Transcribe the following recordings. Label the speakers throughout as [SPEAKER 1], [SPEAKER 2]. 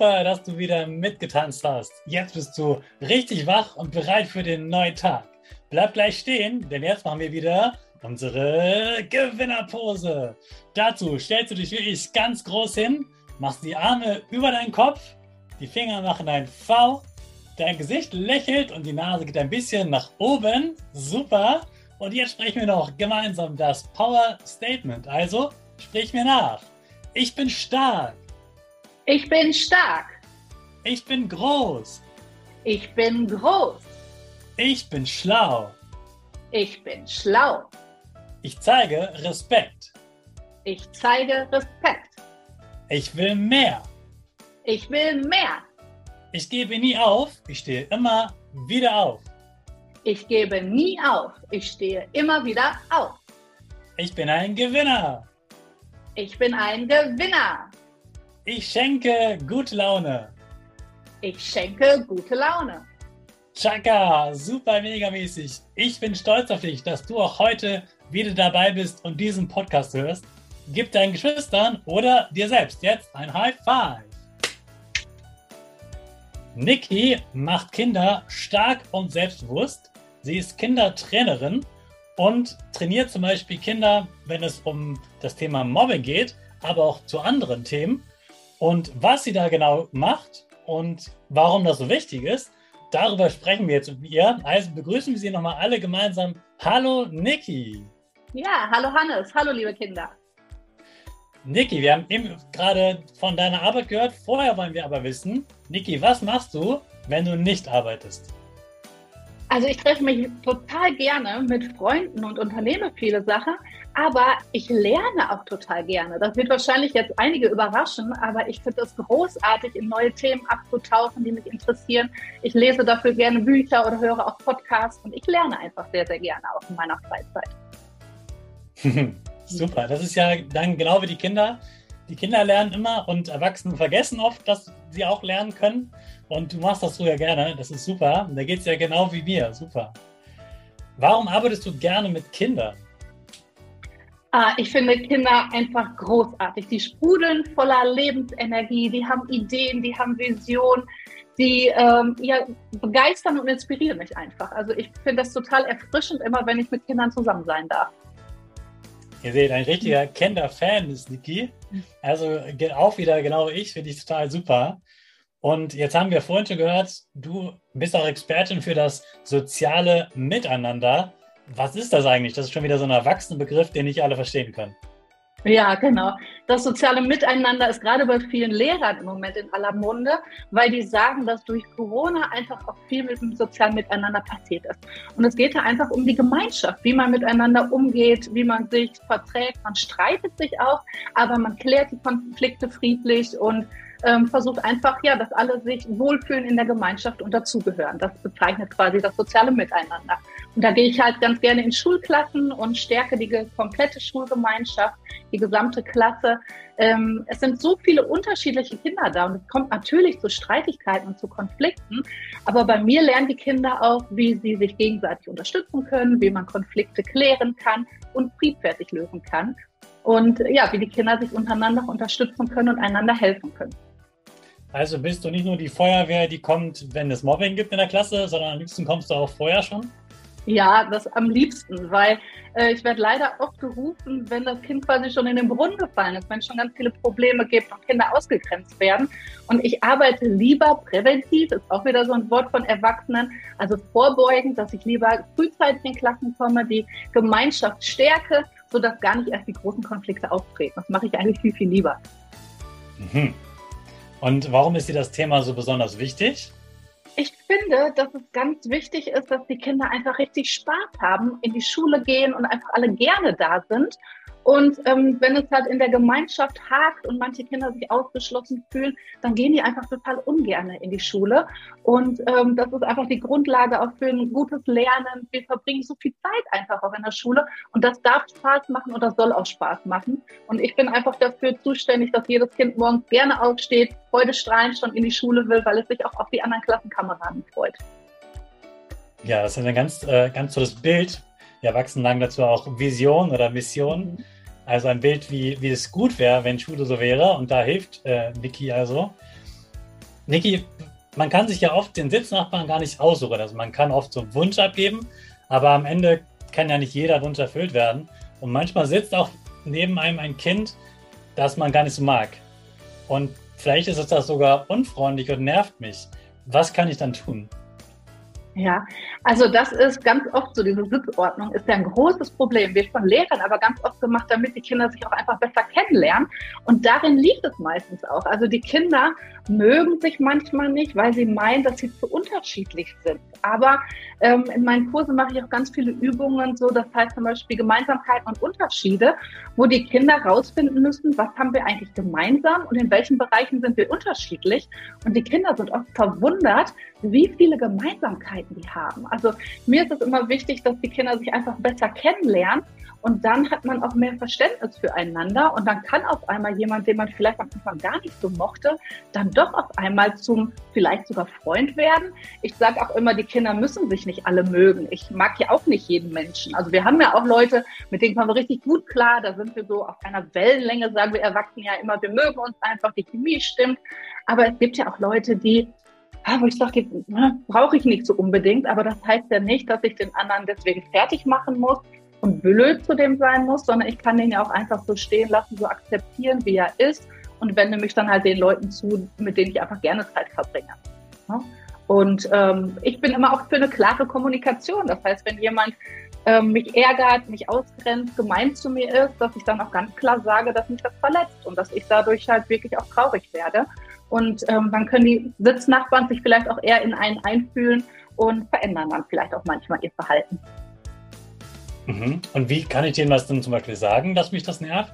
[SPEAKER 1] Super, dass du wieder mitgetanzt hast. Jetzt bist du richtig wach und bereit für den neuen Tag. Bleib gleich stehen, denn jetzt machen wir wieder unsere Gewinnerpose. Dazu stellst du dich wirklich ganz groß hin, machst die Arme über deinen Kopf, die Finger machen ein V, dein Gesicht lächelt und die Nase geht ein bisschen nach oben. Super. Und jetzt sprechen wir noch gemeinsam das Power Statement. Also sprich mir nach. Ich bin stark.
[SPEAKER 2] Ich bin stark.
[SPEAKER 1] Ich bin groß.
[SPEAKER 2] Ich bin groß.
[SPEAKER 1] Ich bin schlau.
[SPEAKER 2] Ich bin schlau.
[SPEAKER 1] Ich zeige Respekt.
[SPEAKER 2] Ich zeige Respekt.
[SPEAKER 1] Ich will mehr.
[SPEAKER 2] Ich will mehr.
[SPEAKER 1] Ich gebe nie auf. Ich stehe immer wieder auf.
[SPEAKER 2] Ich gebe nie auf. Ich stehe immer wieder auf.
[SPEAKER 1] Ich bin ein Gewinner.
[SPEAKER 2] Ich bin ein Gewinner.
[SPEAKER 1] Ich schenke gute Laune.
[SPEAKER 2] Ich schenke gute Laune.
[SPEAKER 1] Chaka, super mega mäßig. Ich bin stolz auf dich, dass du auch heute wieder dabei bist und diesen Podcast hörst. Gib deinen Geschwistern oder dir selbst jetzt ein High Five. Niki macht Kinder stark und selbstbewusst. Sie ist Kindertrainerin und trainiert zum Beispiel Kinder, wenn es um das Thema Mobbing geht, aber auch zu anderen Themen. Und was sie da genau macht und warum das so wichtig ist, darüber sprechen wir jetzt mit ihr. Also begrüßen wir sie nochmal alle gemeinsam. Hallo Niki.
[SPEAKER 2] Ja, hallo Hannes. Hallo liebe Kinder.
[SPEAKER 1] Niki, wir haben eben gerade von deiner Arbeit gehört. Vorher wollen wir aber wissen, Niki, was machst du, wenn du nicht arbeitest?
[SPEAKER 2] Also ich treffe mich total gerne mit Freunden und unternehme viele Sachen, aber ich lerne auch total gerne. Das wird wahrscheinlich jetzt einige überraschen, aber ich finde es großartig, in neue Themen abzutauchen, die mich interessieren. Ich lese dafür gerne Bücher oder höre auch Podcasts und ich lerne einfach sehr, sehr gerne auch in meiner Freizeit.
[SPEAKER 1] Super, das ist ja dann genau wie die Kinder. Die Kinder lernen immer und Erwachsene vergessen oft, dass sie auch lernen können. Und du machst das so ja gerne, das ist super. Und da geht es ja genau wie mir, super. Warum arbeitest du gerne mit Kindern?
[SPEAKER 2] Ah, ich finde Kinder einfach großartig. Die sprudeln voller Lebensenergie, die haben Ideen, die haben Visionen, die ähm, ja, begeistern und inspirieren mich einfach. Also ich finde das total erfrischend immer, wenn ich mit Kindern zusammen sein darf.
[SPEAKER 1] Ihr seht, ein richtiger Kinder-Fan ist Niki. Also auch wieder genau ich, finde ich total super. Und jetzt haben wir vorhin schon gehört, du bist auch Expertin für das soziale Miteinander. Was ist das eigentlich? Das ist schon wieder so ein Erwachsenenbegriff, den nicht alle verstehen können.
[SPEAKER 2] Ja, genau. Das soziale Miteinander ist gerade bei vielen Lehrern im Moment in aller Munde, weil die sagen, dass durch Corona einfach auch viel mit dem sozialen Miteinander passiert ist. Und es geht da einfach um die Gemeinschaft, wie man miteinander umgeht, wie man sich verträgt. Man streitet sich auch, aber man klärt die Konflikte friedlich und ähm, versucht einfach, ja, dass alle sich wohlfühlen in der Gemeinschaft und dazugehören. Das bezeichnet quasi das soziale Miteinander. Und da gehe ich halt ganz gerne in Schulklassen und stärke die komplette Schulgemeinschaft, die gesamte Klasse. Ähm, es sind so viele unterschiedliche Kinder da und es kommt natürlich zu Streitigkeiten und zu Konflikten. Aber bei mir lernen die Kinder auch, wie sie sich gegenseitig unterstützen können, wie man Konflikte klären kann und friedfertig lösen kann. und ja, wie die Kinder sich untereinander unterstützen können und einander helfen können.
[SPEAKER 1] Also bist du nicht nur die Feuerwehr, die kommt, wenn es Mobbing gibt in der Klasse, sondern am liebsten kommst du auch vorher schon?
[SPEAKER 2] Ja, das am liebsten, weil äh, ich werde leider oft gerufen, wenn das Kind quasi schon in den Brunnen gefallen ist, wenn es schon ganz viele Probleme gibt und Kinder ausgegrenzt werden. Und ich arbeite lieber präventiv, ist auch wieder so ein Wort von Erwachsenen, also vorbeugend, dass ich lieber frühzeitig in Klassen komme, die Gemeinschaft stärke, sodass gar nicht erst die großen Konflikte auftreten. Das mache ich eigentlich viel, viel lieber.
[SPEAKER 1] Mhm. Und warum ist dir das Thema so besonders wichtig?
[SPEAKER 2] Ich finde, dass es ganz wichtig ist, dass die Kinder einfach richtig Spaß haben, in die Schule gehen und einfach alle gerne da sind und ähm, wenn es halt in der Gemeinschaft hakt und manche Kinder sich ausgeschlossen fühlen, dann gehen die einfach total ungern in die Schule. Und ähm, das ist einfach die Grundlage auch für ein gutes Lernen. Wir verbringen so viel Zeit einfach auch in der Schule und das darf Spaß machen und das soll auch Spaß machen. Und ich bin einfach dafür zuständig, dass jedes Kind morgens gerne aufsteht, heute strahlend schon in die Schule will, weil es sich auch auf die anderen Klassenkameraden freut.
[SPEAKER 1] Ja, das ist ein ganz, äh, ganz tolles Bild, die Erwachsenen sagen dazu auch Vision oder Mission. Also ein Bild, wie, wie es gut wäre, wenn Schule so wäre. Und da hilft äh, Niki also. Niki, man kann sich ja oft den Sitznachbarn gar nicht aussuchen. Also man kann oft so einen Wunsch abgeben, aber am Ende kann ja nicht jeder Wunsch erfüllt werden. Und manchmal sitzt auch neben einem ein Kind, das man gar nicht so mag. Und vielleicht ist es das sogar unfreundlich und nervt mich. Was kann ich dann tun?
[SPEAKER 2] Ja, also das ist ganz oft so, diese Sitzordnung ist ja ein großes Problem, wird von Lehrern aber ganz oft gemacht, damit die Kinder sich auch einfach besser kennenlernen. Und darin liegt es meistens auch. Also die Kinder mögen sich manchmal nicht, weil sie meinen, dass sie zu unterschiedlich sind. Aber ähm, in meinen Kursen mache ich auch ganz viele Übungen, so das heißt zum Beispiel Gemeinsamkeiten und Unterschiede, wo die Kinder rausfinden müssen, was haben wir eigentlich gemeinsam und in welchen Bereichen sind wir unterschiedlich. Und die Kinder sind oft verwundert, wie viele Gemeinsamkeiten die haben. Also mir ist es immer wichtig, dass die Kinder sich einfach besser kennenlernen und dann hat man auch mehr Verständnis füreinander und dann kann auf einmal jemand, den man vielleicht am Anfang gar nicht so mochte, dann doch auf einmal zum vielleicht sogar Freund werden. Ich sage auch immer, die Kinder müssen sich nicht alle mögen. Ich mag ja auch nicht jeden Menschen. Also wir haben ja auch Leute, mit denen kommen wir richtig gut klar. Da sind wir so auf einer Wellenlänge, sagen wir Erwachsene ja immer, wir mögen uns einfach, die Chemie stimmt. Aber es gibt ja auch Leute, die ah, wo ich sage, brauche ich nicht so unbedingt, aber das heißt ja nicht, dass ich den anderen deswegen fertig machen muss, und blöd zu dem sein muss, sondern ich kann den ja auch einfach so stehen lassen, so akzeptieren, wie er ist und wende mich dann halt den Leuten zu, mit denen ich einfach gerne Zeit verbringe. Und ähm, ich bin immer auch für eine klare Kommunikation. Das heißt, wenn jemand ähm, mich ärgert, mich ausgrenzt, gemein zu mir ist, dass ich dann auch ganz klar sage, dass mich das verletzt und dass ich dadurch halt wirklich auch traurig werde. Und ähm, dann können die Sitznachbarn sich vielleicht auch eher in einen einfühlen und verändern dann vielleicht auch manchmal ihr Verhalten.
[SPEAKER 1] Mhm. Und wie kann ich denen was dann zum Beispiel sagen, dass mich das nervt?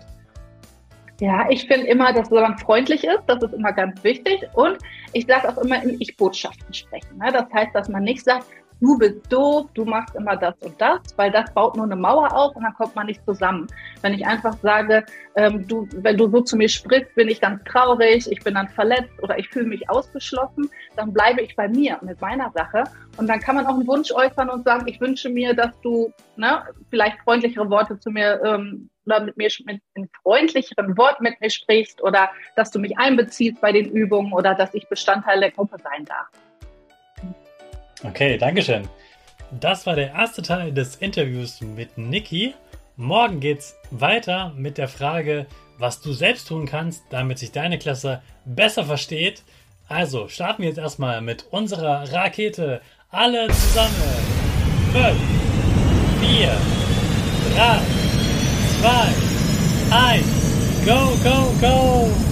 [SPEAKER 2] Ja, ich finde immer, dass man freundlich ist, das ist immer ganz wichtig. Und ich sage auch immer in Ich-Botschaften sprechen. Ne? Das heißt, dass man nicht sagt, du bist doof, du machst immer das und das, weil das baut nur eine Mauer auf und dann kommt man nicht zusammen. Wenn ich einfach sage, ähm, du, wenn du so zu mir sprichst, bin ich ganz traurig, ich bin dann verletzt oder ich fühle mich ausgeschlossen, dann bleibe ich bei mir mit meiner Sache. Und dann kann man auch einen Wunsch äußern und sagen, ich wünsche mir, dass du ne, vielleicht freundlichere Worte zu mir ähm, oder mit mir mit einem freundlicheren Wort mit mir sprichst oder dass du mich einbeziehst bei den Übungen oder dass ich Bestandteil der Gruppe sein darf.
[SPEAKER 1] Okay, Dankeschön. Das war der erste Teil des Interviews mit Niki. Morgen geht's weiter mit der Frage, was du selbst tun kannst, damit sich deine Klasse besser versteht. Also starten wir jetzt erstmal mit unserer Rakete. Alle zusammen. 5, 4, 3, 2, 1. Go, go, go!